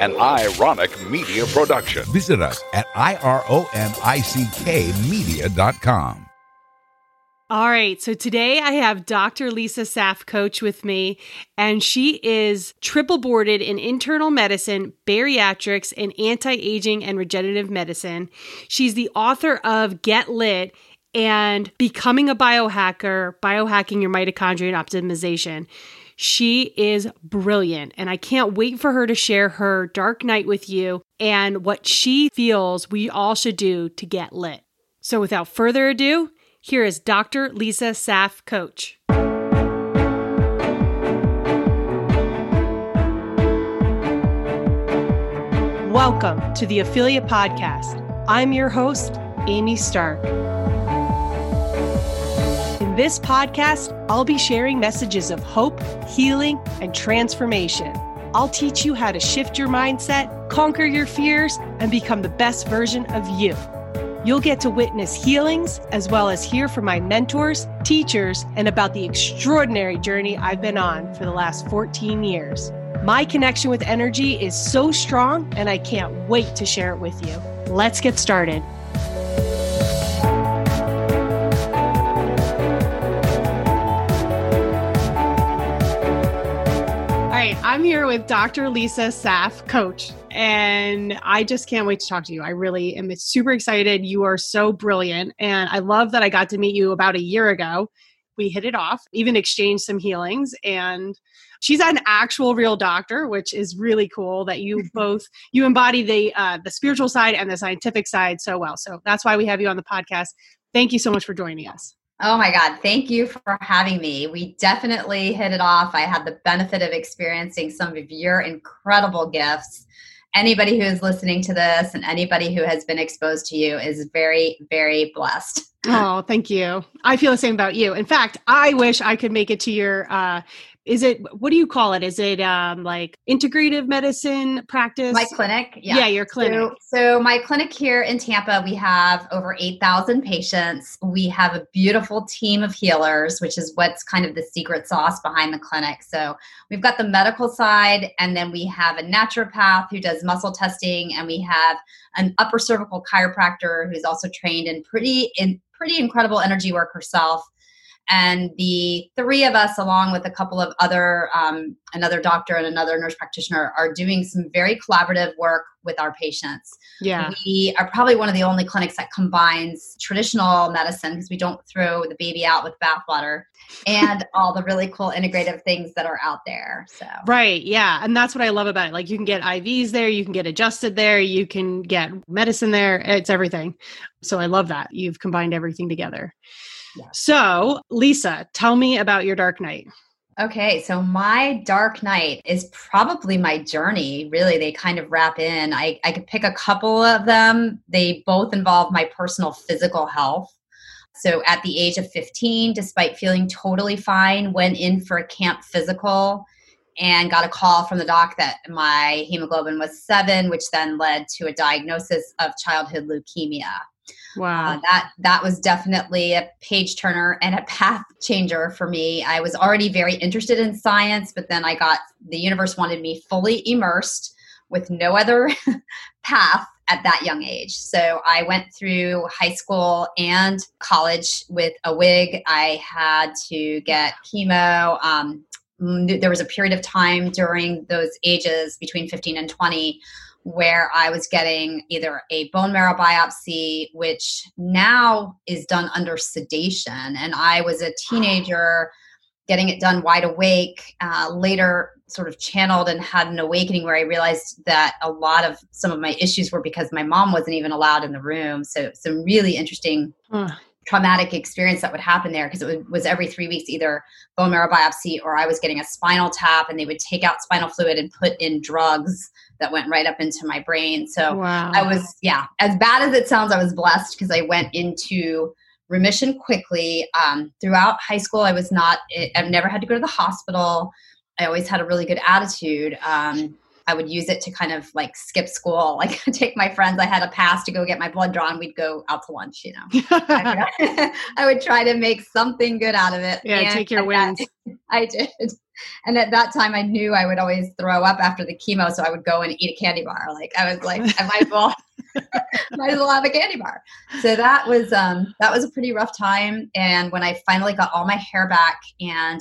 an ironic media production. Visit us at ironickmedia.com. All right, so today I have Dr. Lisa Saff Koche with me, and she is triple boarded in internal medicine, bariatrics, and anti aging and regenerative medicine. She's the author of Get Lit and Becoming a Biohacker, Biohacking Your Mitochondrial Optimization. She is brilliant, and I can't wait for her to share her dark night with you and what she feels we all should do to get lit. So, without further ado, here is Dr. Lisa Saff Koche. Welcome to the Affiliate Podcast. I'm your host, Amy Stark. This podcast, I'll be sharing messages of hope, healing, and transformation. I'll teach you how to shift your mindset, conquer your fears, and become the best version of you. You'll get to witness healings as well as hear from my mentors, teachers, and about the extraordinary journey I've been on for the last 14 years. My connection with energy is so strong, and I can't wait to share it with you. Let's get started. I'm here with Dr. Lisa Saff, Koche, and I just can't wait to talk to you. I really am super excited. You are so brilliant, and I love that I got to meet you about a year ago. We hit it off, even exchanged some healings, and she's an actual real doctor, which is really cool that you both you embody the uh, the spiritual side and the scientific side so well. So that's why we have you on the podcast. Thank you so much for joining us. Oh my God. Thank you for having me. We definitely hit it off. I had the benefit of experiencing some of your incredible gifts. Anybody who is listening to this and anybody who has been exposed to you is very, very blessed. Oh, thank you. I feel the same about you. In fact, I wish I could make it to your uh, is it what do you call it? Is it um like integrative medicine practice? my clinic? Yeah, yeah your clinic. So, so, my clinic here in tampa we have over 8000 patients. We have a beautiful team of healers which is what's kind of the secret sauce behind the clinic. So we've got the medical side and then we have a naturopath who does muscle testing and we have an upper cervical chiropractor who's also trained in pretty in pretty incredible energy work herself and the three of us along with a couple of other um, another doctor and another nurse practitioner are doing some very collaborative work with our patients. Yeah. We are probably one of the only clinics that combines traditional medicine because we don't throw the baby out with bathwater and all the really cool integrative things that are out there so. Right yeah and that's what i love about it. Like you can get ivs there you can get adjusted there you can get medicine there it's everything. So i love that you've combined everything together so, Lisa, tell me about your dark night. Okay, so my dark night is probably my journey. Really, they kind of wrap in. I, I could pick a couple of them. They both involve my personal physical health. So, at the age of 15, despite feeling totally fine, went in for a camp physical and got a call from the doc that my hemoglobin was seven, which then led to a diagnosis of childhood leukemia. Wow. Uh, that that was definitely a page turner and a path changer for me. I was already very interested in science, but then I got the universe wanted me fully immersed with no other path at that young age. So I went through high school and college with a wig. I had to get chemo. Um, there was a period of time during those ages between 15 and 20 where I was getting either a bone marrow biopsy, which now is done under sedation. And I was a teenager getting it done wide awake. Uh, later, sort of channeled and had an awakening where I realized that a lot of some of my issues were because my mom wasn't even allowed in the room. So, some really interesting. traumatic experience that would happen there because it was every three weeks either bone marrow biopsy or I was getting a spinal tap and they would take out spinal fluid and put in drugs that went right up into my brain. So wow. I was, yeah, as bad as it sounds, I was blessed because I went into remission quickly. Um, throughout high school, I was not, I've never had to go to the hospital. I always had a really good attitude. Um, I would use it to kind of like skip school, like take my friends. I had a pass to go get my blood drawn. We'd go out to lunch, you know. I would try to make something good out of it. Yeah, take your wins. I did. And at that time, I knew I would always throw up after the chemo, so I would go and eat a candy bar. Like I was like, I might as well, might as well have a candy bar. So that was um, that was a pretty rough time. And when I finally got all my hair back and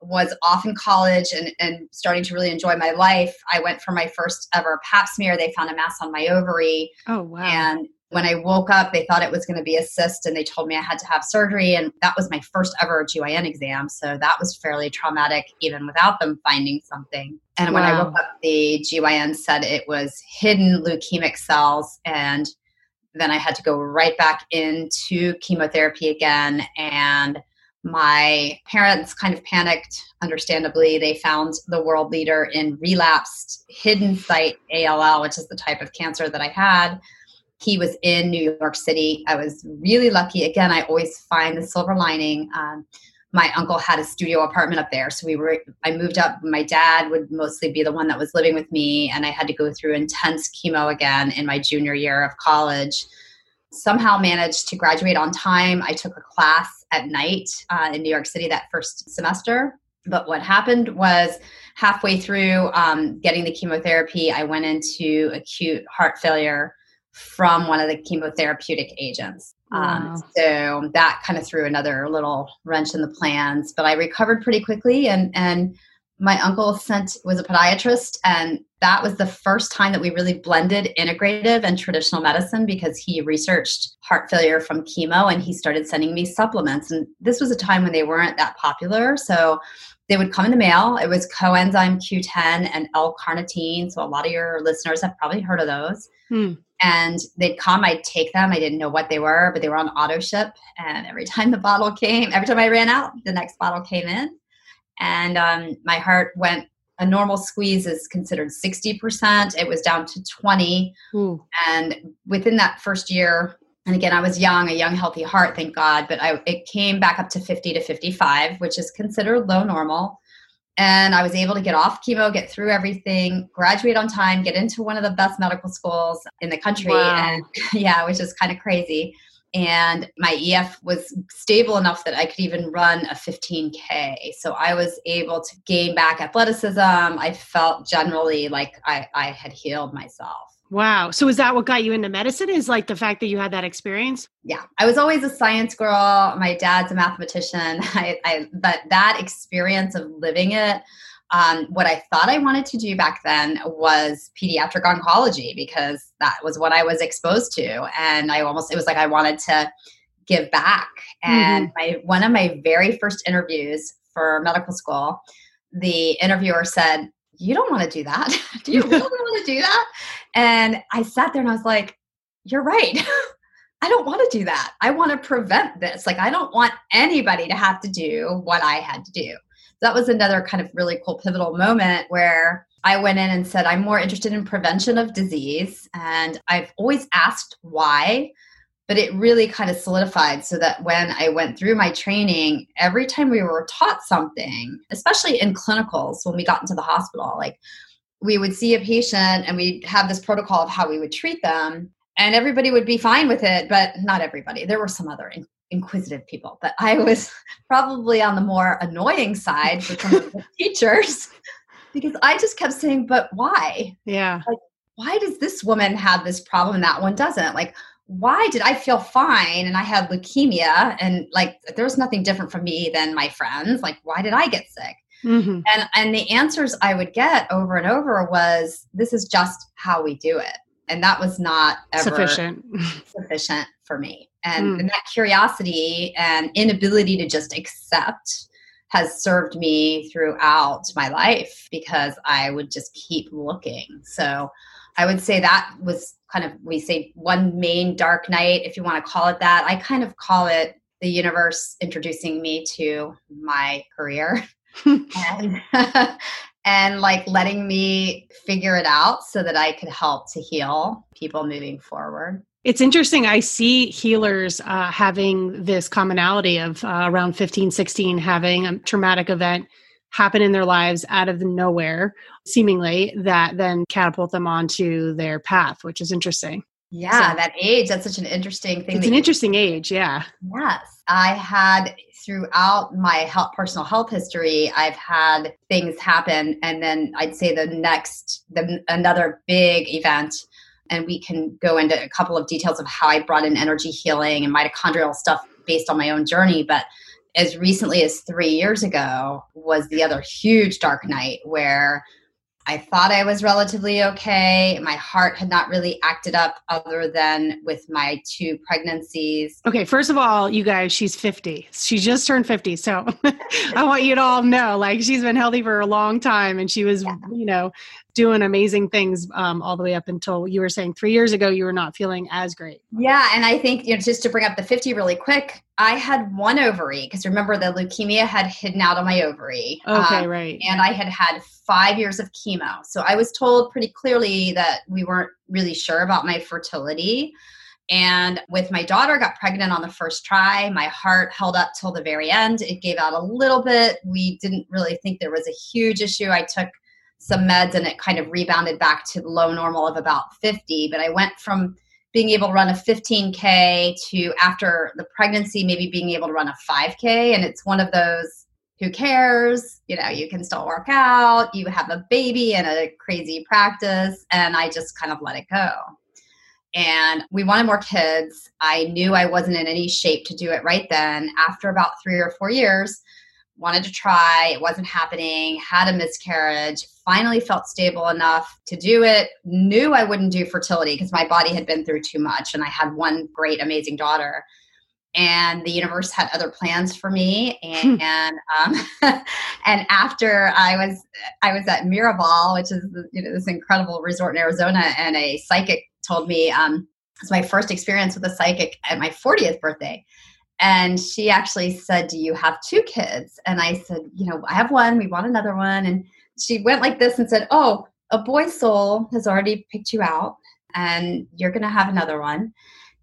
was off in college and, and starting to really enjoy my life, I went for my first ever pap smear. They found a mass on my ovary. Oh, wow. And when I woke up, they thought it was going to be a cyst and they told me I had to have surgery. And that was my first ever GYN exam. So that was fairly traumatic, even without them finding something. And when I woke up, the GYN said it was hidden leukemic cells. And then I had to go right back into chemotherapy again. And my parents kind of panicked, understandably. They found the world leader in relapsed hidden site ALL, which is the type of cancer that I had he was in New York City. I was really lucky. Again, I always find the silver lining. Um, my uncle had a studio apartment up there, so we were. I moved up. My dad would mostly be the one that was living with me, and I had to go through intense chemo again in my junior year of college. Somehow managed to graduate on time. I took a class at night uh, in New York City that first semester. But what happened was halfway through um, getting the chemotherapy, I went into acute heart failure from one of the chemotherapeutic agents. Um, wow. Um, so that kind of threw another little wrench in the plans. But I recovered pretty quickly, and and my uncle sent was a podiatrist, and that was the first time that we really blended integrative and traditional medicine because he researched heart failure from chemo, and he started sending me supplements. And this was a time when they weren't that popular, so they would come in the mail. It was coenzyme Q10 and L-carnitine. So a lot of your listeners have probably heard of those. Hmm and they'd come i'd take them i didn't know what they were but they were on auto ship. And every time the bottle came every time i ran out the next bottle came in. And um, my heart went a normal squeeze is considered 60% it was down to 20 Ooh. and within that first year and again i was young a young healthy heart thank god but I, it came back up to 50 to 55 which is considered low normal and I was able to get off chemo, get through everything, graduate on time, get into one of the best medical schools in the country. Wow. And yeah, it was just kind of crazy. And my EF was stable enough that I could even run a 15K. So I was able to gain back athleticism. I felt generally like I, I had healed myself. Wow. So is that what got you into medicine? Is like the fact that you had that experience? Yeah. I was always a science girl. My dad's a mathematician. I, I but that experience of living it, um, what I thought I wanted to do back then was pediatric oncology because that was what I was exposed to. And I almost it was like I wanted to give back. And mm-hmm. my one of my very first interviews for medical school, the interviewer said, you don't want to do that. do you really want to do that? And I sat there and I was like, you're right. I don't want to do that. I want to prevent this. Like, I don't want anybody to have to do what I had to do. That was another kind of really cool pivotal moment where I went in and said, I'm more interested in prevention of disease. And I've always asked why but it really kind of solidified so that when I went through my training, every time we were taught something, especially in clinicals when we got into the hospital, like we would see a patient and we'd have this protocol of how we would treat them, and everybody would be fine with it, but not everybody. There were some other inquisitive people, but I was probably on the more annoying side for some of the teachers because I just kept saying, but why? Yeah. Like, why does this woman have this problem and that one doesn't? Like, why did I feel fine and I had leukemia and like there was nothing different from me than my friends? Like, why did I get sick? Mm-hmm. And and the answers I would get over and over was, "This is just how we do it," and that was not ever sufficient sufficient for me. And, mm. and that curiosity and inability to just accept has served me throughout my life because I would just keep looking. So I would say that was kind of we say one main dark night if you want to call it that i kind of call it the universe introducing me to my career and and like letting me figure it out so that i could help to heal people moving forward it's interesting. I see healers uh, having this commonality of uh, around 15, 16, having a traumatic event happen in their lives out of nowhere, seemingly, that then catapult them onto their path, which is interesting. Yeah, So- that age, that's such an interesting thing. It's an you- interesting age, yeah. Yes. I had throughout my health, personal health history, I've had things happen. And then I'd say the next, the, another big event, and we can go into a couple of details of how I brought in energy healing and mitochondrial stuff based on my own journey. But as recently as three years ago was the other huge dark night where I thought I was relatively okay. My heart had not really acted up other than with my two pregnancies. Okay, first of all, you guys, she's 50. She just turned 50. So I want you to all know like she's been healthy for a long time and she was, Yeah. you know, doing amazing things um, all the way up until you were saying three years ago you were not feeling as great. Yeah, and I think you know just to bring up the 50 really quick, I had one ovary because remember the leukemia had hidden out on my ovary. Okay, Um, right. and I had had five years of chemo. So I was told pretty clearly that we weren't really sure about my fertility. And with my daughter got pregnant on the first try, my heart held up till the very end. It gave out a little bit. We didn't really think there was a huge issue. I took some meds and it kind of rebounded back to the low normal of about 50. But I went from being able to run a 15K to after the pregnancy, maybe being able to run a 5K. And it's one of those who cares? You know, you can still work out, you have a baby and a crazy practice. And I just kind of let it go. And we wanted more kids. I knew I wasn't in any shape to do it right then. After about three or four years, wanted to try, it wasn't happening, had a miscarriage, finally felt stable enough to do it, knew I wouldn't do fertility because my body had been through too much and I had one great, amazing daughter. And the universe had other plans for me and and, um, and after i was i was at miraval which is you know this incredible resort in arizona and a psychic told me um, it was my first experience with a psychic at my 40th birthday. And she actually said do you have two kids? And i said you know i have one we want another one. And she went like this and said oh a boy soul has already picked you out and you're going to have another one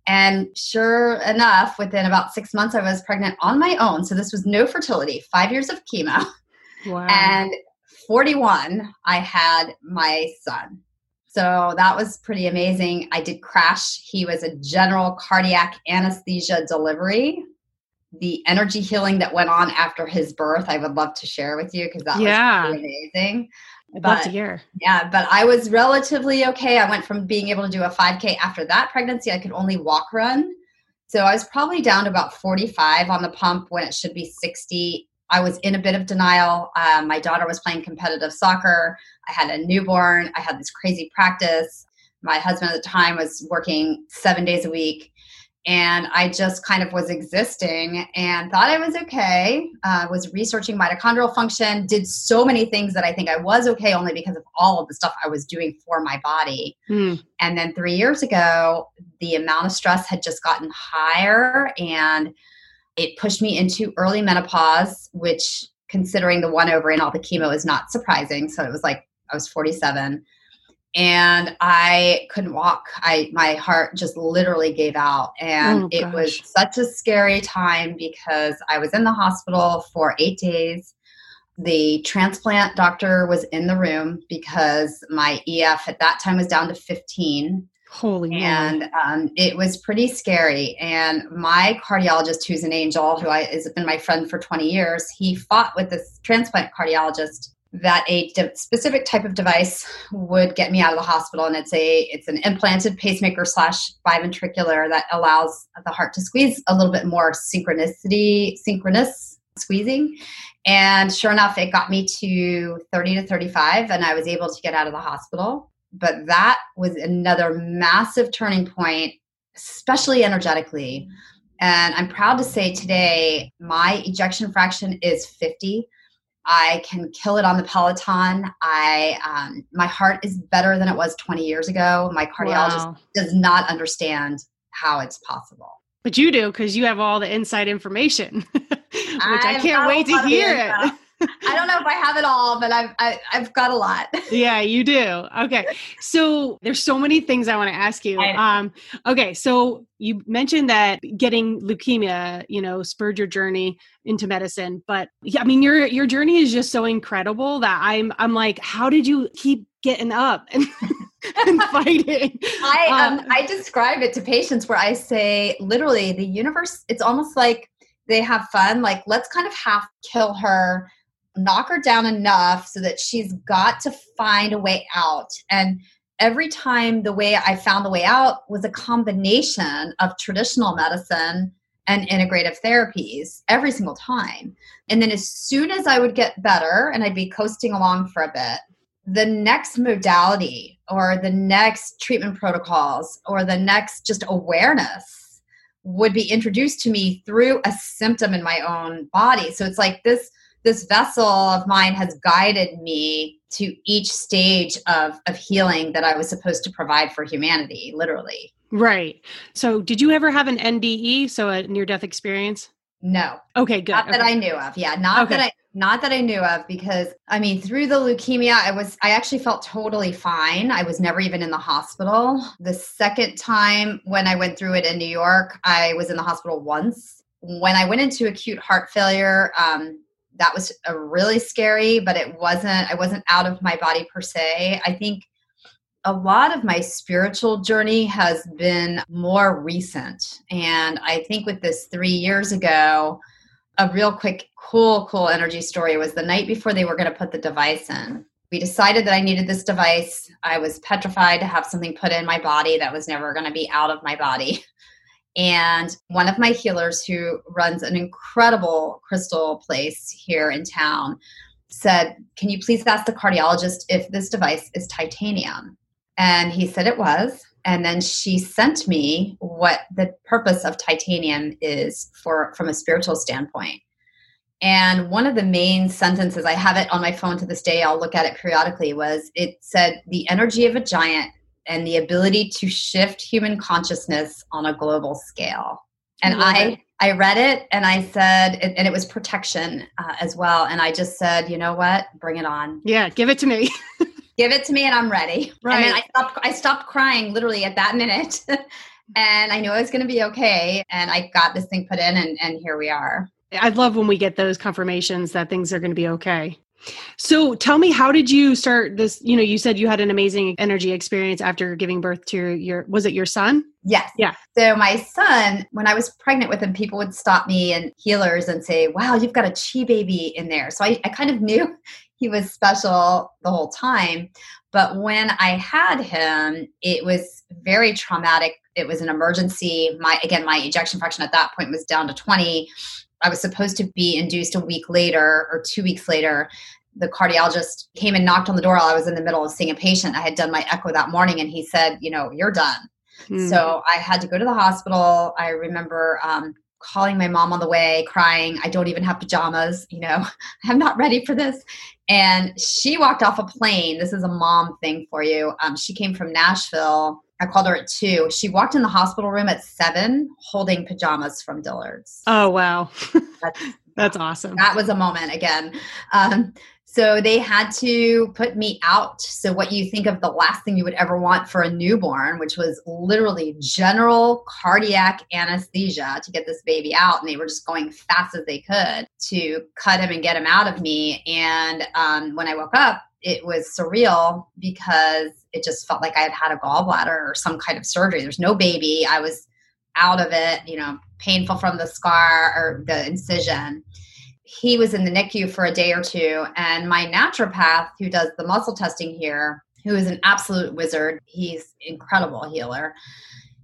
and sure enough, within about six months, I was pregnant on my own. So this was no fertility, five years of chemo. Wow. And 41, I had my son. So that was pretty amazing. I did crash. He was a general cardiac anesthesia delivery. The energy healing that went on after his birth, I would love to share with you because that Yeah. was amazing. I'd love to hear. Yeah, but I was relatively okay. I went from being able to do a 5K after that pregnancy, I could only walk run. So I was probably down to about 45 on the pump when it should be 60. I was in a bit of denial. Um, my daughter was playing competitive soccer. I had a newborn. I had this crazy practice. My husband at the time was working seven days a week. And I just kind of was existing and thought I was okay. Uh, was researching mitochondrial function, did so many things that I think I was okay only because of all of the stuff I was doing for my body. Hmm. And then three years ago, the amount of stress had just gotten higher and it pushed me into early menopause, which, considering the one over and all the chemo, is not surprising. So it was like I was 47 and I couldn't walk. I my heart just literally gave out and Oh, it was such a scary time because I was in the hospital for 8 days. The transplant doctor was in the room because my EF at that time was down to 15 Holy and um, it was pretty scary. And my cardiologist, who's an angel, who I, has been my friend for 20 years, he fought with this transplant cardiologist that a de- specific type of device would get me out of the hospital, and it's a it's an implanted pacemaker slash biventricular that allows the heart to squeeze a little bit more synchronicity, synchronous squeezing. And sure enough, it got me to 30 to 35, and I was able to get out of the hospital but that was another massive turning point, especially energetically. And I'm proud to say today, my ejection fraction is 50. I can kill it on the Peloton. I um, my heart is better than it was 20 years ago. My cardiologist Wow. does not understand how it's possible. But you do because you have all the inside information, which I I've can't wait to hear it. I don't know if I have it all, but I've I, I've got a lot. yeah, you do. Okay. So there's so many things I want to ask you. Um, okay. So you mentioned that getting leukemia, you know, spurred your journey into medicine. But yeah, I mean, your your journey is just so incredible that I'm I'm like, how did you keep getting up? And and fighting. I um, Uh, I describe it to patients where I say literally the universe. It's almost like they have fun. Like let's kind of half kill her, knock her down enough so that she's got to find a way out. And every time the way I found the way out was a combination of traditional medicine and integrative therapies every single time. And then as soon as I would get better and I'd be coasting along for a bit, the next modality or the next treatment protocols or the next just awareness would be introduced to me through a symptom in my own body. So it's like this this vessel of mine has guided me to each stage of of healing that I was supposed to provide for humanity, literally. right. So, did you ever have an NDE, so a near death experience? No. Okay, good. not that. I knew of. Yeah, not Okay. that I not that I knew of because I mean through the leukemia I was I actually felt totally fine. I was never even in the hospital. The second time when I went through it in New York, I was in the hospital once. When I went into acute heart failure, um, that was a really scary, but it wasn't I wasn't out of my body per se. I think a lot of my spiritual journey has been more recent. And I think with this three years ago, a real quick, cool, cool energy story was the night before they were going to put the device in. We decided that I needed this device. I was petrified to have something put in my body that was never going to be out of my body. And one of my healers, who runs an incredible crystal place here in town, said, Can you please ask the cardiologist if this device is titanium? And he said it was. And then she sent me what the purpose of titanium is for from a spiritual standpoint. And one of the main sentences, I have it on my phone to this day, I'll look at it periodically, was it said, the energy of a giant and the ability to shift human consciousness on a global scale. And I. I read it and I said, and it was protection uh, as well. And I just said, you know what? Bring it on Yeah, give it to me. give it to me and I'm ready. Right. And I stopped I stopped crying literally at that minute. and I knew I was gonna be okay. And I got this thing put in and, and here we are. I love when we get those confirmations that things are going to be okay. So tell me, how did you start this? You know, you said you had an amazing energy experience after giving birth to your, was it your son? Yes. Yeah. So my son, when I was pregnant with him, people would stop me and healers and say, Wow, you've got a chi baby in there. So I, I kind of knew he was special the whole time. But when I had him, it was very traumatic. It was an emergency. My again, my ejection fraction at that point was down to 20. I was supposed to be induced a week later or two weeks later. The cardiologist came and knocked on the door while I was in the middle of seeing a patient. I had done my echo that morning and he said, You know, you're done. Hmm. So I had to go to the hospital. I remember um, calling my mom on the way, crying, I don't even have pajamas, you know, I'm not ready for this. And she walked off a plane. This is a mom thing for you. Um, she came from Nashville. I called her at two. She walked in the hospital room at seven holding pajamas from Dillard's. oh, wow. That's- That's awesome. that was a moment again. Um, so they had to put me out. So, what you think of the last thing you would ever want for a newborn, which was literally general cardiac anesthesia to get this baby out. And they were just going fast as they could to cut him and get him out of me. And um, when I woke up, it was surreal because it just felt like I had had a gallbladder or some kind of surgery. There's no baby. I was out of it, you know, painful from the scar or the incision. He was in the NICU for a day or two, and my naturopath, who does the muscle testing here, who is an absolute wizard, he's incredible healer.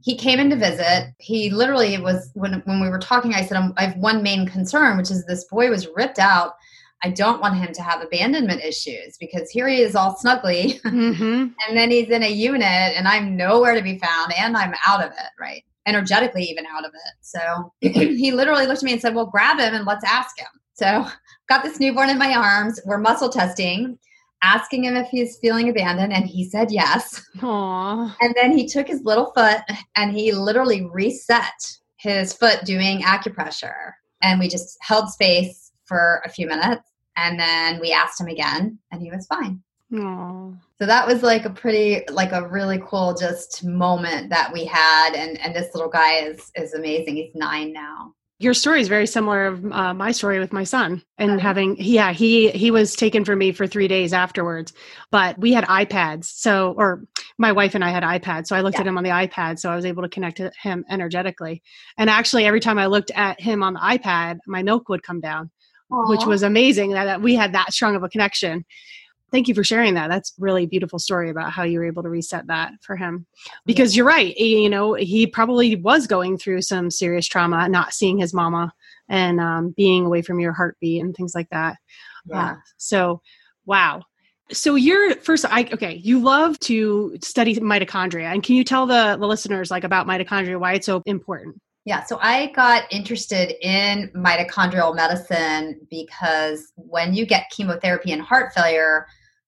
He came in to visit. He literally was when when we were talking. I said, "I have one main concern, which is this boy was ripped out. I don't want him to have abandonment issues because here he is all snuggly, hmm and then he's in a unit and I'm nowhere to be found and I'm out of it, right? Energetically, even out of it. So he literally looked at me and said, Well, grab him and let's ask him. So got this newborn in my arms. We're muscle testing, asking him if he's feeling abandoned, and he said yes. Aw. And then he took his little foot and he literally reset his foot doing acupressure. And we just held space for a few minutes. And then we asked him again, and he was fine. Aw. So that was like a pretty, like a really cool just moment that we had. And and this little guy is is amazing. He's nine now. Your story is very similar of uh, my story with my son and Okay. having yeah he he was taken from me for three days afterwards, but we had iPads so or my wife and I had iPads, so I looked Yeah. at him on the iPad, so I was able to connect to him energetically. And actually, every time I looked at him on the iPad, my milk would come down, which was amazing that, that we had that strong of a connection. Thank you for sharing that. That's really beautiful story about how you were able to reset that for him. Because you're right, you know, he probably was going through some serious trauma, not seeing his mama and um, being away from your heartbeat and things like that. yeah. Uh, so, wow. So you're first. I okay. You love to study mitochondria, and can you tell the the listeners like about mitochondria why it's so important? Yeah, so I got interested in mitochondrial medicine because when you get chemotherapy and heart failure,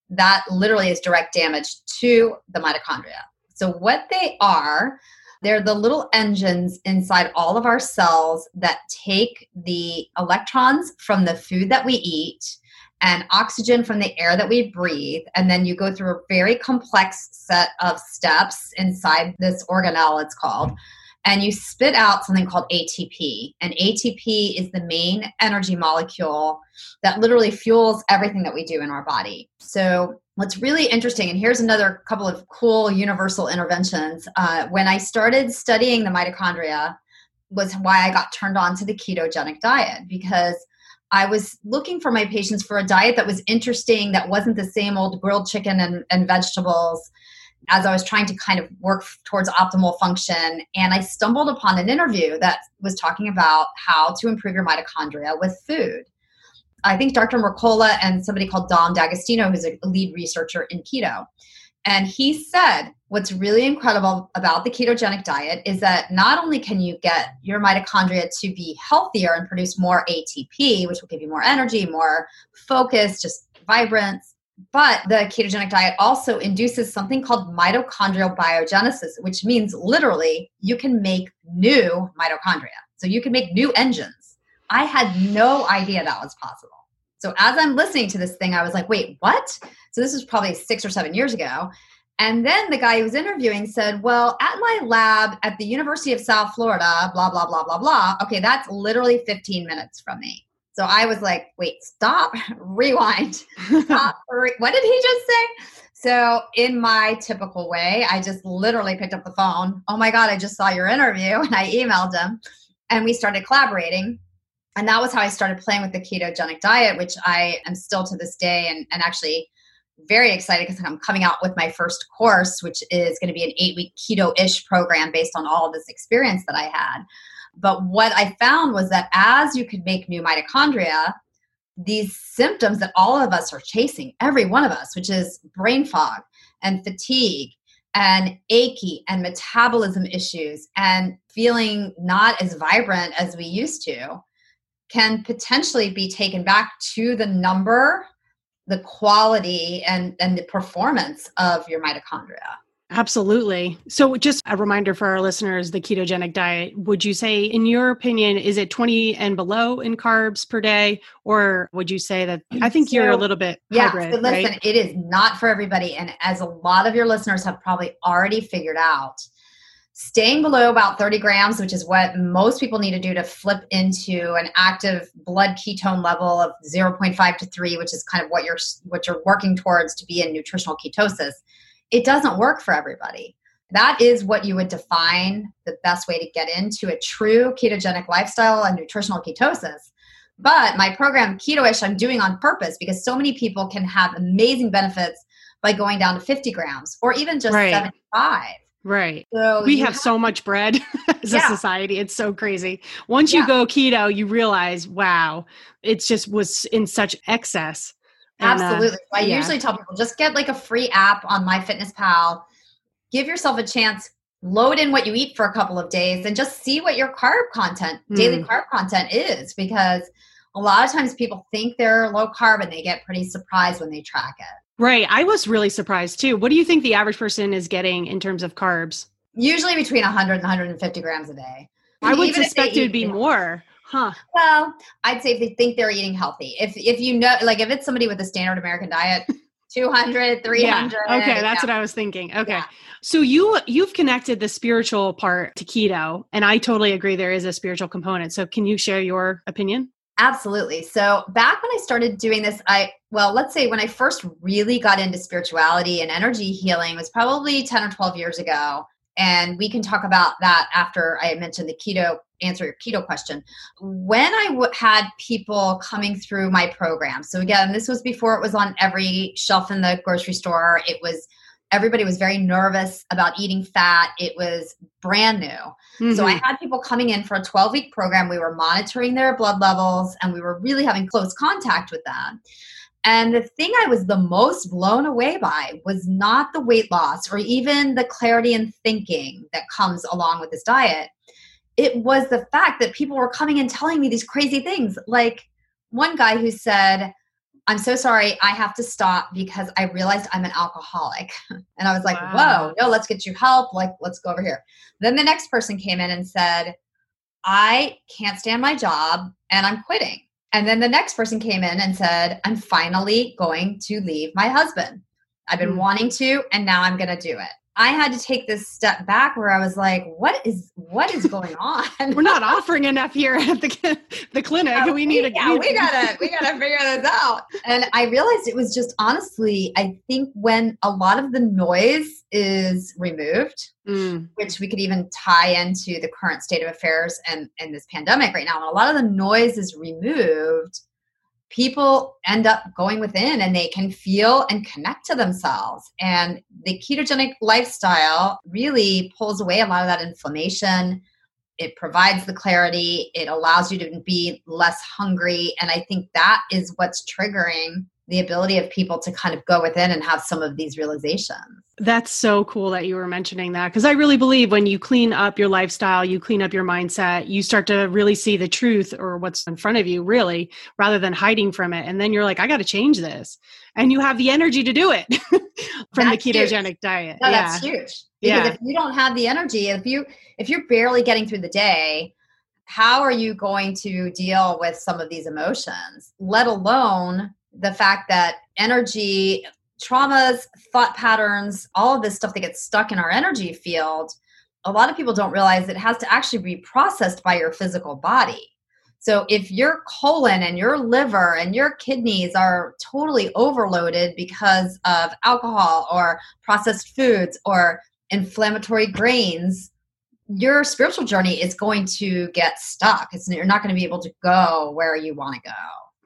that literally is direct damage to the mitochondria. So, what they are, they're the little engines inside all of our cells that take the electrons from the food that we eat and oxygen from the air that we breathe. And then you go through a very complex set of steps inside this organelle, it's called and you spit out something called ATP. And ATP is the main energy molecule that literally fuels everything that we do in our body. So, what's really interesting, and here's another couple of cool universal interventions. Uh, when I started studying the mitochondria, was why I got turned on to the ketogenic diet because I was looking for my patients for a diet that was interesting, that wasn't the same old grilled chicken and, and vegetables as I was trying to kind of work towards optimal function. And I stumbled upon an interview that was talking about how to improve your mitochondria with food. I think Dr. Mercola and somebody called Dom D'Agostino, who's a lead researcher in keto. And he said, what's really incredible about the ketogenic diet is that not only can you get your mitochondria to be healthier and produce more ATP, which will give you more energy, more focus, just vibrance, but the ketogenic diet also induces something called mitochondrial biogenesis, which means literally you can make new mitochondria. So you can make new engines. I had no idea that was possible. So as I'm listening to this thing, I was like, wait, what? So this was probably six or seven years ago. And then the guy who was interviewing said, Well, at my lab at the University of South Florida, blah, blah, blah, blah, blah. Okay, that's literally 15 minutes from me. So I was like, Wait, stop, rewind. Stop. re- what did he just say? So, in my typical way, I just literally picked up the phone. Oh my God, I just saw your interview. And I emailed him and we started collaborating. And that was how I started playing with the ketogenic diet, which I am still to this day and, and actually very excited because I'm coming out with my first course, which is going to be an eight week keto ish program based on all this experience that I had. But what I found was that as you could make new mitochondria, these symptoms that all of us are chasing, every one of us, which is brain fog and fatigue and achy and metabolism issues and feeling not as vibrant as we used to, can potentially be taken back to the number the quality and and the performance of your mitochondria Absolutely. So, just a reminder for our listeners the ketogenic diet, would you say, in your opinion, is it 20 and below in carbs per day? Or would you say that I think you're a little bit yeah hybrid, so listen right? it is not for everybody and as a lot of your listeners have probably already figured out staying below about 30 grams which is what most people need to do to flip into an active blood ketone level of 0.5 to 3 which is kind of what you're what you're working towards to be in nutritional ketosis it doesn't work for everybody that is what you would define the best way to get into a true ketogenic lifestyle and nutritional ketosis but my program ketoish i'm doing on purpose because so many people can have amazing benefits by going down to 50 grams or even just Right. 75 Right. so We you have so much bread as a society. It's so crazy. Once you go keto, you realize, wow, it's just was in such excess. And, uh, Absolutely. I yeah. usually tell people just get like a free app on MyFitnessPal. Give yourself a chance. Load in what you eat for a couple of days and just see what your carb content, daily Mm. carb content is because a lot of times people think they're low carb and they get pretty surprised when they track it. Right. I was really surprised too. What do you think the average person is getting in terms of carbs? Usually between 100 and 150 grams a day. I would Even suspect it would be more. Huh. Well, I'd say if they think they're eating healthy. If if you know like if it's somebody with a standard American diet, 200, 300. Yeah. Okay, that's yeah. what I was thinking. Okay. Yeah. So you you've connected the spiritual part to keto, and I totally agree there is a spiritual component. So can you share your opinion? Absolutely. So back when I started doing this, I well, let's say when I first really got into spirituality and energy healing was probably 10 or 12 years ago. And we can talk about that after I mentioned the keto answer your keto question. When I w- had people coming through my program, so again, this was before it was on every shelf in the grocery store. It was everybody was very nervous about eating fat. It was brand new. Mm-hmm. So I mm-hmm. had people coming in for a 12 week program. We were monitoring their blood levels and we were really having close contact with them. And the thing I was the most blown away by was not the weight loss or even the clarity and thinking that comes along with this diet. It was the fact that people were coming and telling me these crazy things. Like one guy who said, I'm so sorry, I have to stop because I realized I'm an alcoholic. And I was like, wow. whoa, no, let's get you help. Like, let's go over here. Then the next person came in and said, I can't stand my job and I'm quitting. And then the next person came in and said, I'm finally going to leave my husband. I've been mm. wanting to, and now I'm going to do it. I had to take this step back where I was like, "What is what is going on? We're not offering enough here at the the clinic. Yeah, we need a yeah, we gotta we gotta figure this out." And I realized it was just honestly, I think when a lot of the noise is removed, mm. which we could even tie into the current state of affairs and and this pandemic right now, when a lot of the noise is removed, people end up going within and they can feel and connect to themselves. And the ketogenic lifestyle really pulls away a lot of that inflammation. It provides the clarity, it allows you to be less hungry. And I think that is what's triggering the ability of people to kind of go within and have some of these realizations. That's so cool that you were mentioning that because I really believe when you clean up your lifestyle, you clean up your mindset, you start to really see the truth or what's in front of you, really, rather than hiding from it. And then you're like, I got to change this. And you have the energy to do it from that's the ketogenic huge. diet. No, yeah. That's huge. Because yeah. if you don't have the energy, if you if you're barely getting through the day, how are you going to deal with some of these emotions, let alone the fact that energy, traumas, thought patterns, all of this stuff that gets stuck in our energy field, a lot of people don't realize it has to actually be processed by your physical body. So if your colon and your liver and your kidneys are totally overloaded because of alcohol or processed foods or inflammatory grains, your spiritual journey is going to get stuck. It's, you're not going to be able to go where you want to go.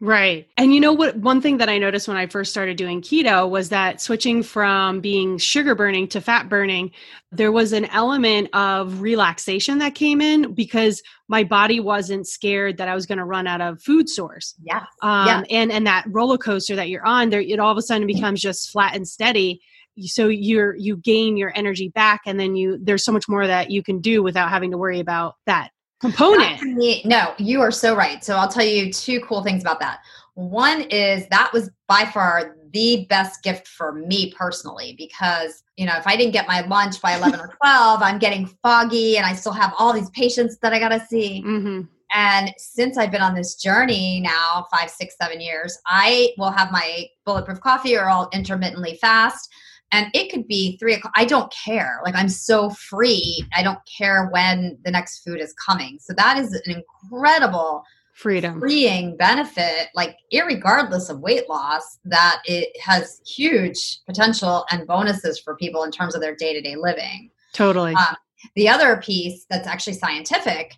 Right. And you know what? One thing that I noticed when I first started doing keto was that switching from being sugar burning to fat burning, there was an element of relaxation that came in because my body wasn't scared that I was going to run out of food source. Yeah. Um, yeah. And, and that roller coaster that you're on there, it all of a sudden becomes just flat and steady so you're you gain your energy back and then you there's so much more that you can do without having to worry about that component. Me, no, you are so right. So I'll tell you two cool things about that. One is that was by far the best gift for me personally because, you know, if I didn't get my lunch by 11 or 12, I'm getting foggy and I still have all these patients that I got to see. Mm-hmm. And since I've been on this journey now, five, six, seven years, I will have my bulletproof coffee or I'll intermittently fast and it could be three o'clock. I don't care. Like I'm so free. I don't care when the next food is coming. So that is an incredible freedom freeing benefit like regardless of weight loss that it has huge potential and bonuses for people in terms of their day-to-day living totally um, the other piece that's actually scientific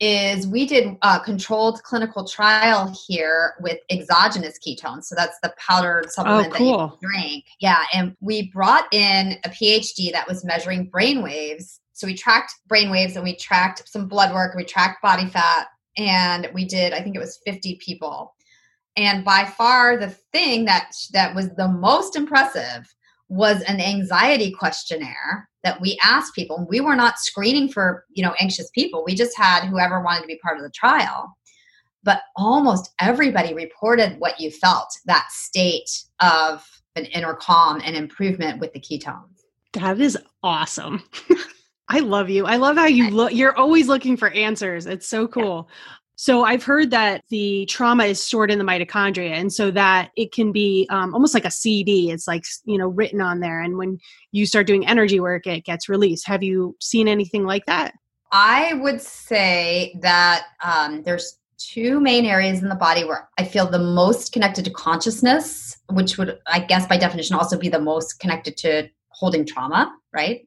is we did a controlled clinical trial here with exogenous ketones. So that's the powdered oh, supplement oh, cool. that you drink. Yeah. And we brought in a PhD that was measuring brain waves. So we tracked brain waves and we tracked some blood work, we tracked body fat, and we did, I think it was 50 people. And by far the thing that that was the most impressive was an anxiety questionnaire that we asked people. We were not screening for, you know, anxious people. We just had whoever wanted to be part of the trial. But almost everybody reported what you felt, that state of an inner calm and improvement with the ketones. That is awesome. I love you. I love how you look. You're always looking for answers. It's so cool. So I've heard that the trauma is stored in the mitochondria, and so that it can be um, almost like a CD. It's like you know written on there, and when you start doing energy work, it gets released. Have you seen anything like that? I would say that um, there's two main areas in the body where I feel the most connected to consciousness, which would, I guess, by definition, also be the most connected to holding trauma, right?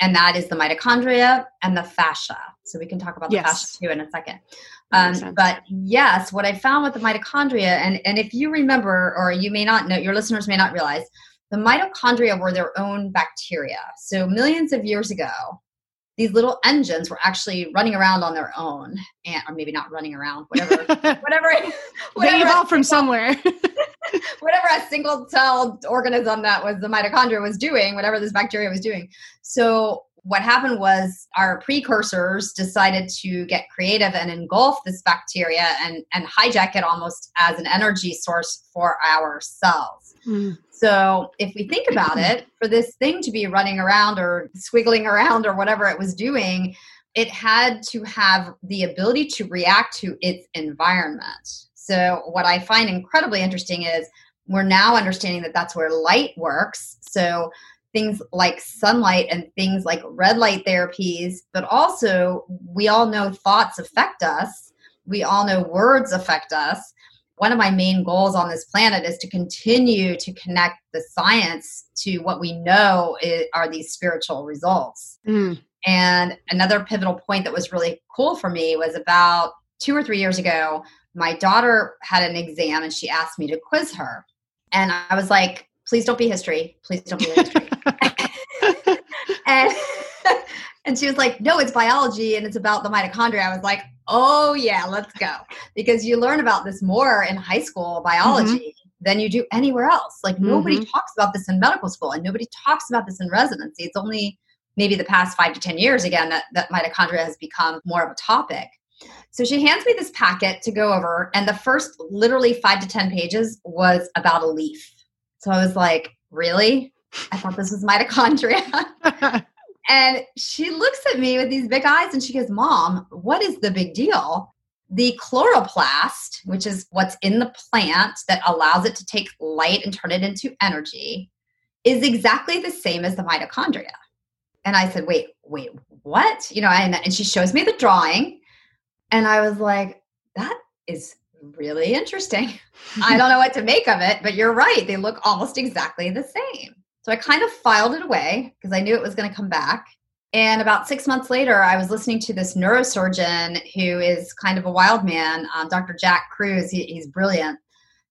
And that is the mitochondria and the fascia. So we can talk about the Yes. fascia too in a second. Um, but yes, what I found with the mitochondria, and, and if you remember, or you may not know, your listeners may not realize, the mitochondria were their own bacteria. So millions of years ago, these little engines were actually running around on their own, and or maybe not running around, whatever, whatever, they evolved from somewhere. whatever a single celled organism that was the mitochondria was doing, whatever this bacteria was doing. So what happened was our precursors decided to get creative and engulf this bacteria and, and hijack it almost as an energy source for our cells. Mm. So if we think about it, for this thing to be running around or squiggling around or whatever it was doing, it had to have the ability to react to its environment. So what I find incredibly interesting is we're now understanding that that's where light works. So things like sunlight and things like red light therapies, but also we all know thoughts affect us. We all know words affect us one of my main goals on this planet is to continue to connect the science to what we know i- are these spiritual results. Mm. And another pivotal point that was really cool for me was about two or three years ago, my daughter had an exam and she asked me to quiz her. And I was like, please don't be history. Please don't be history. and and she was like, "No, it's biology and it's about the mitochondria." I was like, "Oh yeah, let's go." Because you learn about this more in high school biology mm-hmm. than you do anywhere else. Like nobody mm-hmm. talks about this in medical school and nobody talks about this in residency. It's only maybe the past 5 to 10 years again that that mitochondria has become more of a topic. So she hands me this packet to go over and the first literally 5 to 10 pages was about a leaf. So I was like, "Really? I thought this was mitochondria." And she looks at me with these big eyes and she goes, Mom, what is the big deal? The chloroplast, which is what's in the plant that allows it to take light and turn it into energy, is exactly the same as the mitochondria. And I said, Wait, wait, what? You know, and, and she shows me the drawing. And I was like, That is really interesting. I don't know what to make of it, but you're right. They look almost exactly the same. So I kind of filed it away because I knew it was going to come back. And about six months later, I was listening to this neurosurgeon who is kind of a wild man, um, Dr. Jack Kruse. He, he's brilliant.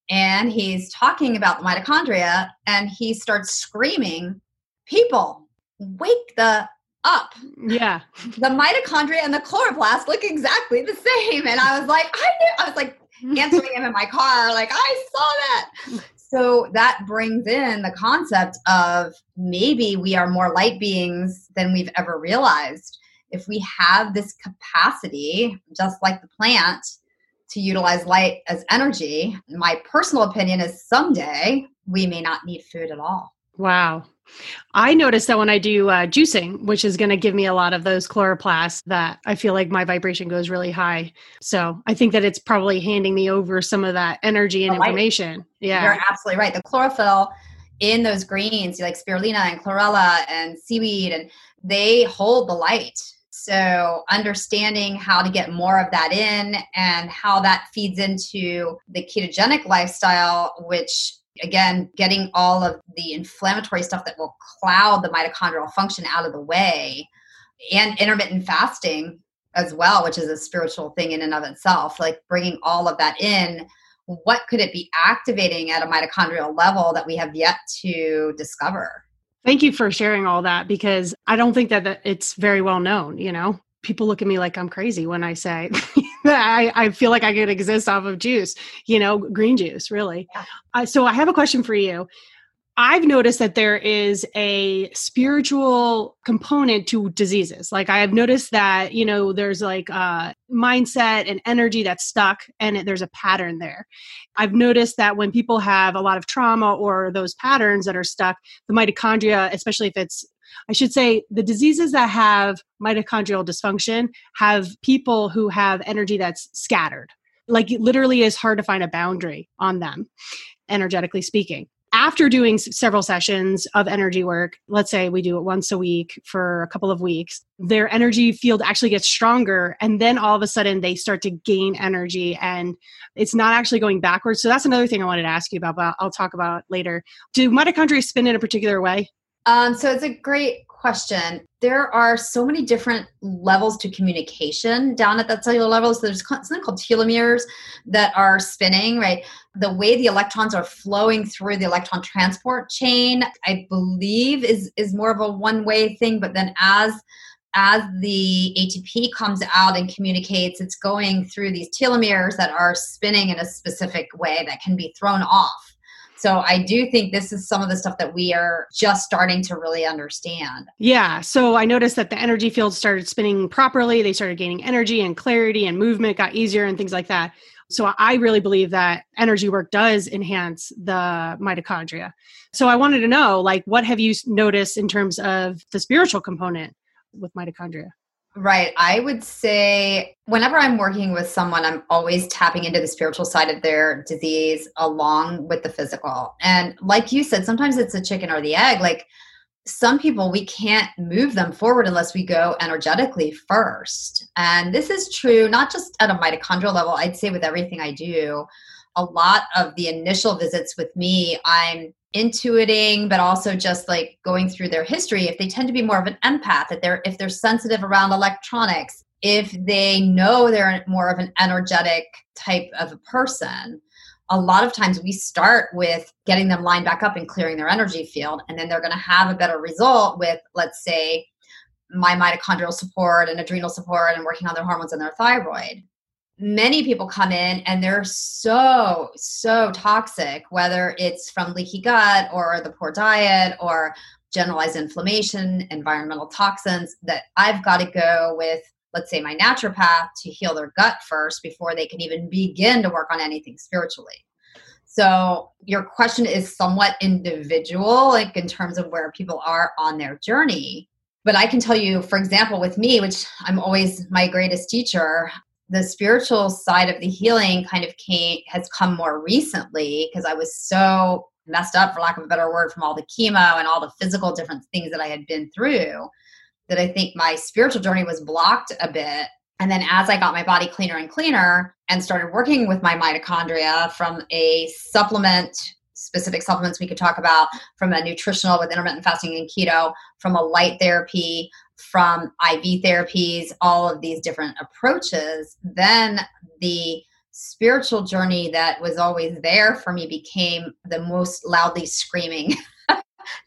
And he's talking about the mitochondria and he starts screaming, People, wake the up. yeah. The mitochondria and the chloroplast look exactly the same. And I was like, I knew, I was like answering him in my car, like, I saw that. So that brings in the concept of maybe we are more light beings than we've ever realized. If we have this capacity, just like the plant, to utilize light as energy, my personal opinion is someday we may not need food at all. Wow. I noticed that when I do uh, juicing, which is going to give me a lot of those chloroplasts, that I feel like my vibration goes really high. So I think that it's probably handing me over some of that energy and information. Yeah. You're absolutely right. The chlorophyll in those greens, like spirulina and chlorella and seaweed, and they hold the light. So understanding how to get more of that in and how that feeds into the ketogenic lifestyle, which again, getting all of the inflammatory stuff that will cloud the mitochondrial function out of the way, and intermittent fasting as well, which is a spiritual thing in and of itself, like bringing all of that in what could it be activating at a mitochondrial level that we have yet to discover? Thank you for sharing all that because I don't think that, that it's very well known. You know, people look at me like I'm crazy when I say I, I feel like I could exist off of juice, you know, green juice, really. Yeah. Uh, so I have a question for you. I've noticed that there is a spiritual component to diseases. Like I have noticed that, you know, there's like a mindset and energy that's stuck and it, there's a pattern there. I've noticed that when people have a lot of trauma or those patterns that are stuck, the mitochondria, especially if it's I should say the diseases that have mitochondrial dysfunction have people who have energy that's scattered. Like it literally is hard to find a boundary on them, energetically speaking. after doing several sessions of energy work, let's say we do it once a week for a couple of weeks, their energy field actually gets stronger. And then all of a sudden they start to gain energy and it's not actually going backwards. So that's another thing I wanted to ask you about, but I'll talk about later. Do mitochondria spin in a particular way? Um, so it's a great question. There are so many different levels to communication down at that cellular level. So there's something called telomeres that are spinning, right? The way the electrons are flowing through the electron transport chain, I believe, is is more of a one-way thing. But then as as the ATP comes out and communicates, it's going through these telomeres that are spinning in a specific way that can be thrown off so I do think this is some of the stuff that we are just starting to really understand. Yeah. So I noticed that the energy field started spinning properly. They started gaining energy and clarity and movement got easier and things like that. So I really believe that energy work does enhance the mitochondria. So I wanted to know like what have you noticed in terms of the spiritual component with mitochondria? Right. I would say whenever I'm working with someone, I'm always tapping into the spiritual side of their disease along with the physical. And like you said, sometimes it's a chicken or the egg. Like some people, we can't move them forward unless we go energetically first. And this is true not just at a mitochondrial level, I'd say with everything I do. A lot of the initial visits with me, I'm intuiting but also just like going through their history if they tend to be more of an empath if they're if they're sensitive around electronics if they know they're more of an energetic type of a person a lot of times we start with getting them lined back up and clearing their energy field and then they're going to have a better result with let's say my mitochondrial support and adrenal support and working on their hormones and their thyroid many people come in and they're so so toxic whether it's from leaky gut or the poor diet or generalized inflammation environmental toxins that i've got to go with let's say my naturopath to heal their gut first before they can even begin to work on anything spiritually. So your question is somewhat individual like in terms of where people are on their journey. But I can tell you, for example, with me, which I'm always my greatest teacher, the spiritual side of the healing kind of came has come more recently because I was so messed up for lack of a better word from all the chemo and all the physical different things that I had been through that I think my spiritual journey was blocked a bit. And then as I got my body cleaner and cleaner and started working with my mitochondria from a supplement specific supplements we could talk about from a nutritional with intermittent fasting and keto from a light therapy from IV therapies, all of these different approaches, then the spiritual journey that was always there for me became the most loudly screaming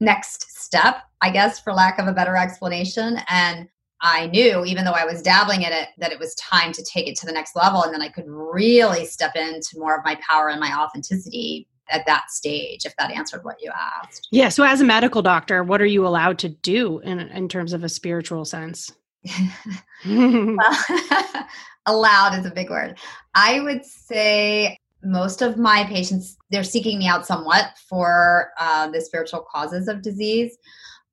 next step, I guess, for lack of a better explanation. And I knew, even though I was dabbling in it, that it was time to take it to the next level. And then I could really step into more of my power and my authenticity at that stage if that answered what you asked. Yeah so as a medical doctor what are you allowed to do in, in terms of a spiritual sense? Well, allowed is a big word. I would say most of my patients they're seeking me out somewhat for uh, the spiritual causes of disease.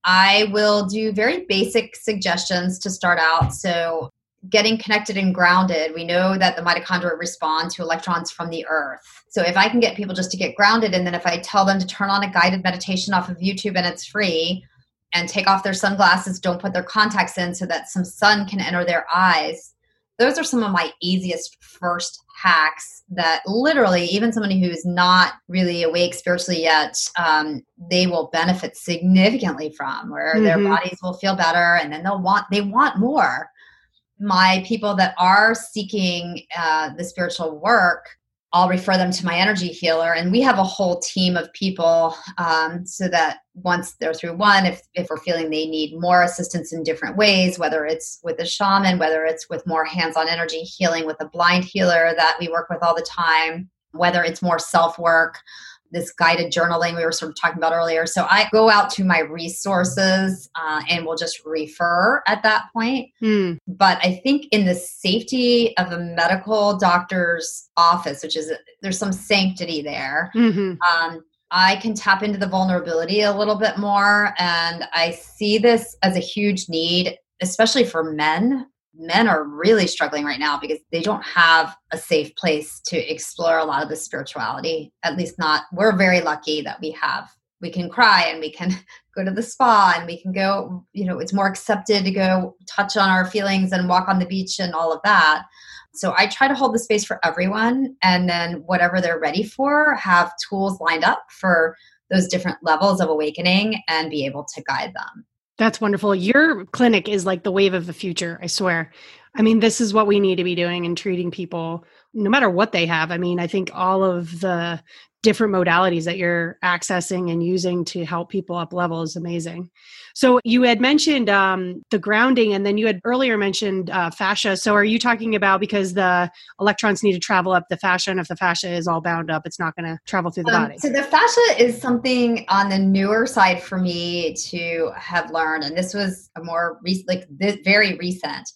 I will do very basic suggestions to start out. So getting connected and grounded, we know that the mitochondria respond to electrons from the earth. So if I can get people just to get grounded, and then if I tell them to turn on a guided meditation off of YouTube and it's free, and take off their sunglasses, don't put their contacts in so that some sun can enter their eyes. Those are some of my easiest first hacks that literally, even somebody who is not really awake spiritually yet, um, they will benefit significantly from, where mm-hmm. their bodies will feel better, and then they'll want they want more my people that are seeking uh, the spiritual work I'll refer them to my energy healer. And we have a whole team of people um, so that once they're through one, if, if we're feeling they need more assistance in different ways, whether it's with a shaman, whether it's with more hands on energy healing with a blind healer that we work with all the time, whether it's more self work, this guided journaling we were sort of talking about earlier. So I go out to my resources uh, and will just refer at that point. Mm. But I think in the safety of a medical doctor's office, which is there's some sanctity there. Mm-hmm. Um, I can tap into the vulnerability a little bit more. And I see this as a huge need, especially for men men are really struggling right now because they don't have a safe place to explore a lot of the spirituality. At least not, we're very lucky that we have. We can cry and we can go to the spa and we can go, you know, it's more accepted to go touch on our feelings and walk on the beach and all of that. So I try to hold the space for everyone and then whatever they're ready for, have tools lined up for those different levels of awakening and be able to guide them. That's wonderful. Your clinic is like the wave of the future, I swear. I mean, this is what we need to be doing and treating people no matter what they have. I mean, I think all of the different modalities that you're accessing and using to help people up level is amazing. So you had mentioned um, the grounding, and then you had earlier mentioned uh, fascia. So are you talking about because the electrons need to travel up the fascia, and if the fascia is all bound up, it's not going to travel through the um, body? So the fascia is something on the newer side for me to have learned, and this was a more recent, like this, very recent.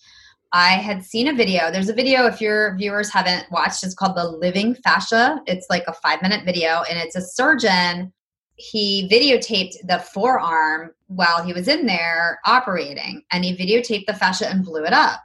I had seen a video. There's a video, if your viewers haven't watched, it's called The Living Fascia. It's like a five minute video, and it's a surgeon. He videotaped the forearm while he was in there operating, and he videotaped the fascia and blew it up.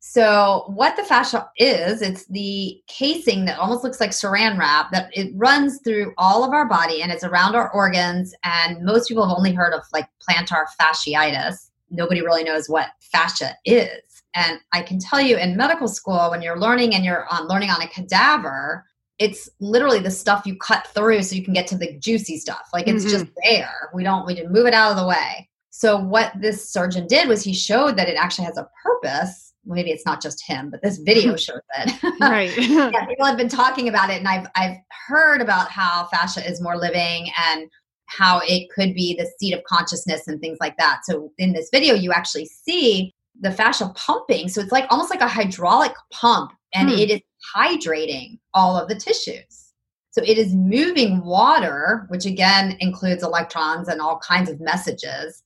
So, what the fascia is, it's the casing that almost looks like saran wrap that it runs through all of our body and it's around our organs. And most people have only heard of like plantar fasciitis. Nobody really knows what fascia is and I can tell you in medical school, when you're learning and you're on learning on a cadaver, it's literally the stuff you cut through so you can get to the juicy stuff. Like it's mm-hmm. just there. We don't we didn't move it out of the way. So what this surgeon did was he showed that it actually has a purpose. Maybe it's not just him, but this video shows it. right. yeah, people have been talking about it, and I've I've heard about how fascia is more living and how it could be the seat of consciousness and things like that. So in this video, you actually see the fascia pumping. So it's like almost like a hydraulic pump and hmm. it is hydrating all of the tissues. So it is moving water, which again includes electrons and all kinds of messages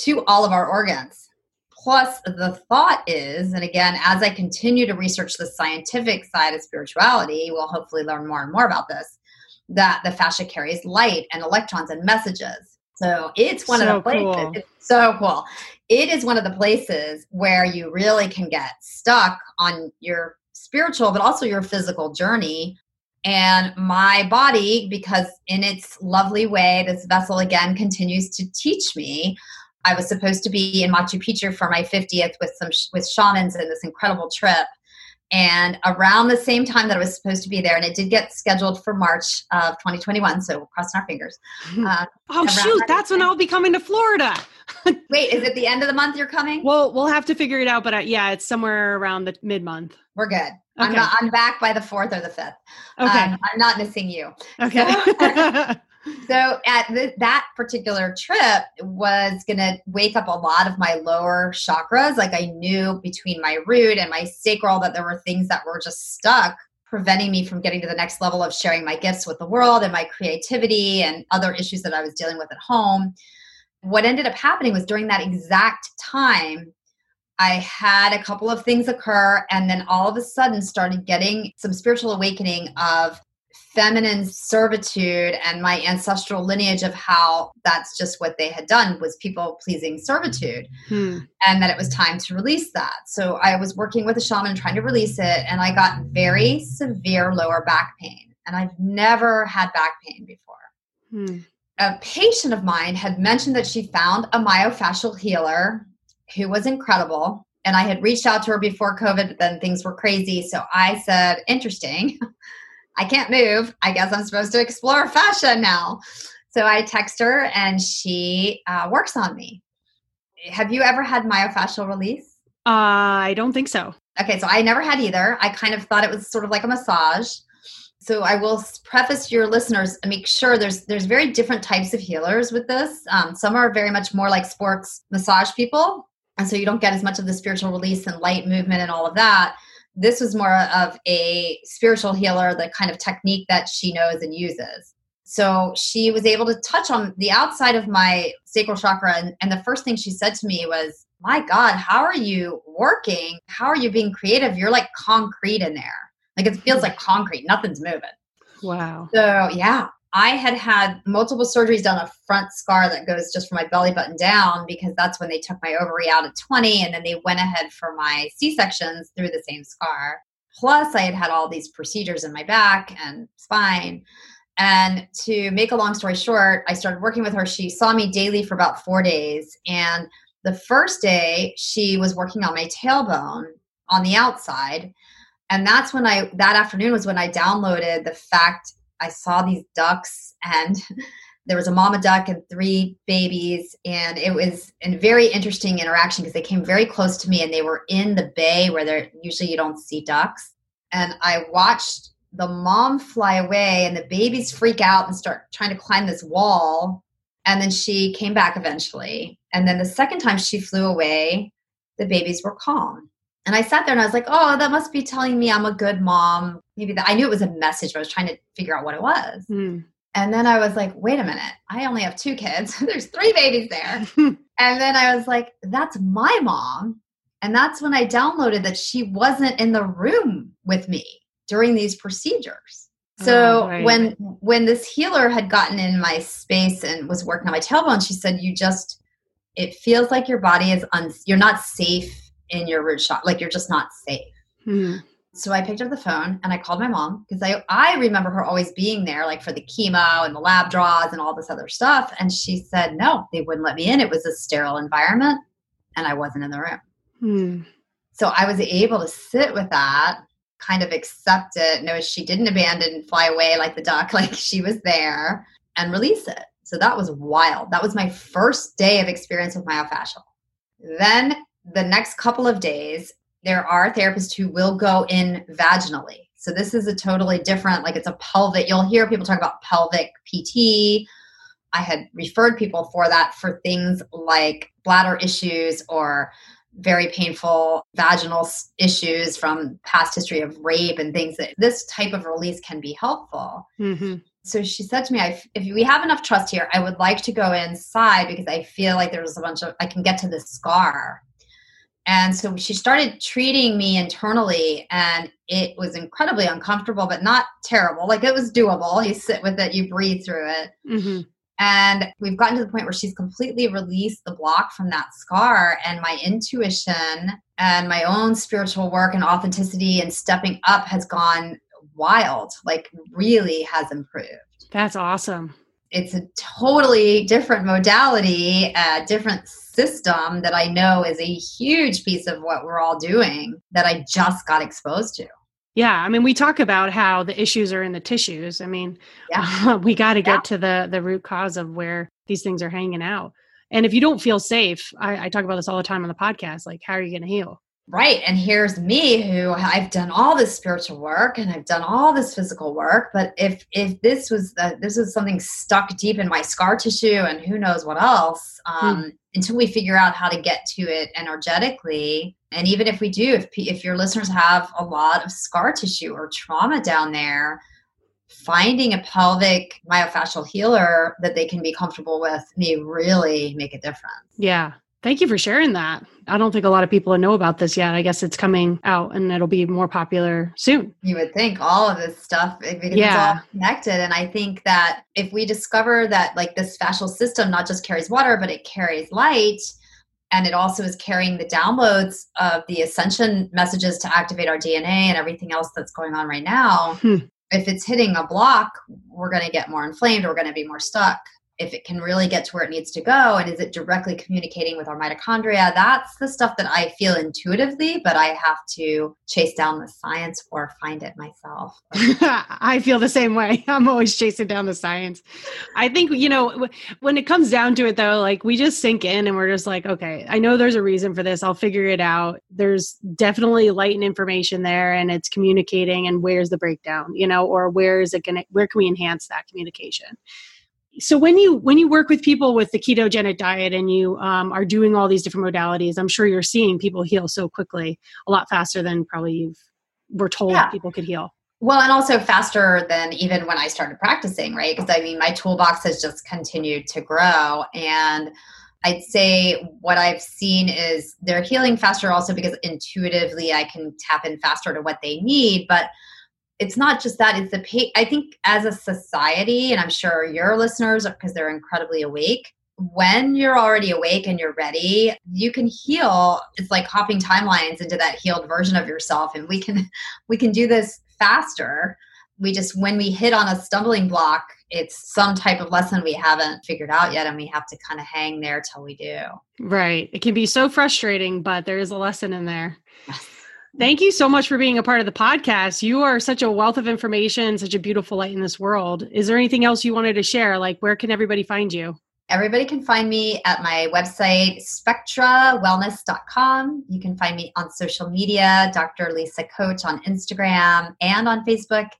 to all of our organs. Plus, the thought is, and again, as I continue to research the scientific side of spirituality, we'll hopefully learn more and more about this, that the fascia carries light and electrons and messages. So it's one so of the places. Cool. It's so cool it is one of the places where you really can get stuck on your spiritual but also your physical journey and my body because in its lovely way this vessel again continues to teach me i was supposed to be in machu picchu for my 50th with some with shamans in this incredible trip and around the same time that I was supposed to be there, and it did get scheduled for March of 2021, so crossing our fingers. Uh, oh shoot, that that's when I'll be coming to Florida. Wait, is it the end of the month you're coming? Well, we'll have to figure it out, but uh, yeah, it's somewhere around the mid month. We're good. Okay. I'm not. I'm back by the fourth or the fifth. Okay, um, I'm not missing you. Okay. So, so at the, that particular trip was going to wake up a lot of my lower chakras. Like i knew between my root and my sacral that there were things that were just stuck preventing me from getting to the next level of sharing my gifts with the world and my creativity and other issues that i was dealing with at home. What ended up happening was during that exact time I had a couple of things occur and then all of a sudden started getting some spiritual awakening of feminine servitude and my ancestral lineage of how that's just what they had done was people pleasing servitude. Hmm. and that it was time to release that. So i was working with a shaman trying to release it and i got very severe lower back pain. And i've never had back pain before. Hmm. a patient of mine had mentioned that she found a myofascial healer who was incredible. And i had reached out to her before covid but then things were crazy. So i said interesting I can't move. I guess I'm supposed to explore fascia now. So I text her and she uh, works on me. Have you ever had myofascial release? Uh, I don't think so. Okay, so I never had either. I kind of thought it was sort of like a massage. So I will preface your listeners and make sure there's there's very different types of healers with this. Um, some are very much more like sports massage people, and so you don't get as much of the spiritual release and light movement and all of that this was more of a spiritual healer, the kind of technique that she knows and uses. So she was able to touch on the outside of my sacral chakra. And, and, the first thing she said to me was, My God, how are you working? How are you being creative? You're like concrete in there. Like it feels like concrete, nothing's moving. Wow. So, yeah, I had had multiple surgeries done a front scar that goes just from my belly button down because that's when they took my ovary out at 20 and then they went ahead for my C-sections through the same scar. Plus I had had all these procedures in my back and spine. And to make a long story short, I started working with her. She saw me daily for about 4 days and the first day she was working on my tailbone on the outside and that's when i that afternoon was when i downloaded the fact i saw these ducks and there was a mama duck and three babies. And it was a very interesting interaction because they came very close to me and they were in the bay where they're usually you don't see ducks. And i watched the mom fly away and the babies freak out and start trying to climb this wall. And then she came back eventually. And then the second time she flew away the babies were calm and I sat there and I was like, oh, that must be telling me I'm a good mom. Maybe that I knew it was a message, but I was trying to figure out what it was. Mm. And then I was like, wait a minute, I only have two kids. There's three babies there. and then I was like, that's my mom. And that's when I downloaded that she wasn't in the room with me during these procedures. So oh, right. when when this healer had gotten in my space and was working on my tailbone, she said, "You just it feels like your body is un you're not safe in your root shot. Like you're just not safe. Mm-hmm. So I picked up the phone and I called my mom because I, I remember her always being there, like for the chemo and the lab draws and all this other stuff. And she said, no, they wouldn't let me in. It was a sterile environment and I wasn't in the room. Mm. So I was able to sit with that, kind of accept it, know she didn't abandon, fly away like the duck, like she was there, and release it. So that was wild. That was my first day of experience with myofascial. Then the next couple of days, there are therapists who will go in vaginally. So this is a totally different, like it's a pelvic, you'll hear people talk about pelvic PT. I had referred people for that for things like bladder issues or very painful vaginal issues from past history of rape and things that this type of release can be helpful. Mm-hmm. So she said to me, if we have enough trust here, I would like to go inside because I feel like there's a bunch of, I can get to the scar and so she started treating me internally, and it was incredibly uncomfortable, but not terrible. Like it was doable. You sit with it, you breathe through it. Mm-hmm. And we've gotten to the point where she's completely released the block from that scar, and my intuition and my own spiritual work and authenticity and stepping up has gone wild, like, really has improved. That's awesome it's a totally different modality, a different system that I know is a huge piece of what we're all doing that I just got exposed to. Yeah, I mean, we talk about how the issues are in the tissues. I mean, yeah. we got to get yeah. to the the root cause of where these things are hanging out. And if you don't feel safe, I, I talk about this all the time on the podcast. Like, how are you going to heal? Right and here's me who i've done all this spiritual work and i've done all this physical work but if if this was the, this is something stuck deep in my scar tissue and who knows what else hmm. um, until we figure out how to get to it energetically and even if we do if if your listeners have a lot of scar tissue or trauma down there finding a pelvic myofascial healer that they can be comfortable with may really make a difference yeah Thank you for sharing that. I don't think a lot of people know about this yet. I guess it's coming out and it'll be more popular soon. You would think all of this stuff yeah. it's all connected. And I think that if we discover that like this fascial system not just carries water, but it carries light, and it also is carrying the downloads of the ascension messages to activate our DNA and everything else that's going on right now. Hmm. If it's hitting a block, we're going to get more inflamed, we're going to be more stuck if it can really get to where it needs to go and is it directly communicating with our mitochondria? That's the stuff that i feel intuitively but i have to chase down the science or find it myself. I feel the same way. I'm always chasing down the science. I think you know when it comes down to it though like we just sink in and we're just like okay i know there's a reason for this. I'll figure it out. There's definitely light and information there and it's communicating and where's the breakdown you know or where is it gonna where can we enhance that communication so when you when you work with people with the ketogenic diet and you um, are doing all these different modalities i'm sure you're seeing people heal so quickly a lot faster than probably you've were told yeah. people could heal. Well and also faster than even when i started practicing right? Because i mean my toolbox has just continued to grow. And i'd say what i've seen is they're healing faster also because intuitively i can tap in faster to what they need. But it's not just that it's the pay i think as a society and i'm sure your listeners because they're incredibly awake when you're already awake and you're ready you can heal. It's like hopping timelines into that healed version of yourself and we can we can do this faster. We just when we hit on a stumbling block it's some type of lesson we haven't figured out yet and we have to kind of hang there till we do. Right. It can be so frustrating but there is a lesson in there Thank you so much for being a part of the podcast. You are such a wealth of information, such a beautiful light in this world. Is there anything else you wanted to share? Like, where can everybody find you? Everybody can find me at my website, spectrawellness.com. You can find me on social media, Dr. Lisa Koche on Instagram and on Facebook.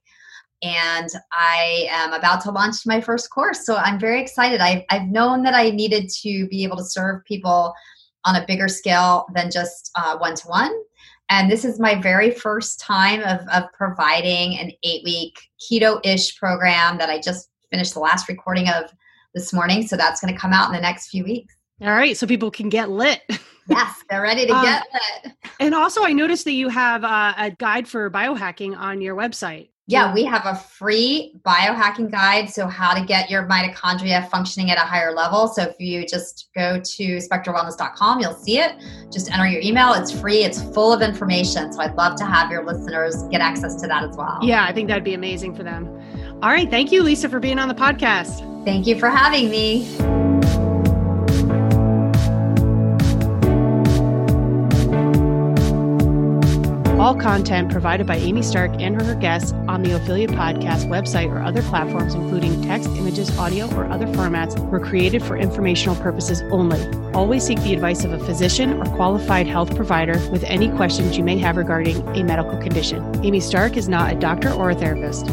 And I am about to launch my first course. So I'm very excited. I've, I've known that I needed to be able to serve people on a bigger scale than just one to one. And this is my very first time of, of providing an eight week keto ish program that I just finished the last recording of this morning. So that's going to come out in the next few weeks. All right. So people can get lit. yes, they're ready to um, get lit. And also, I noticed that you have uh, a guide for biohacking on your website. Yeah, we have a free biohacking guide. So, how to get your mitochondria functioning at a higher level. So, if you just go to spectrawellness.com, you'll see it. Just enter your email. It's free, it's full of information. So, I'd love to have your listeners get access to that as well. Yeah, I think that'd be amazing for them. All right. Thank you, Lisa, for being on the podcast. Thank you for having me. All content provided by Amy Stark and her guests on the Ophelia Podcast website or other platforms, including text, images, audio, or other formats, were created for informational purposes only. Always seek the advice of a physician or qualified health provider with any questions you may have regarding a medical condition. Amy Stark is not a doctor or a therapist.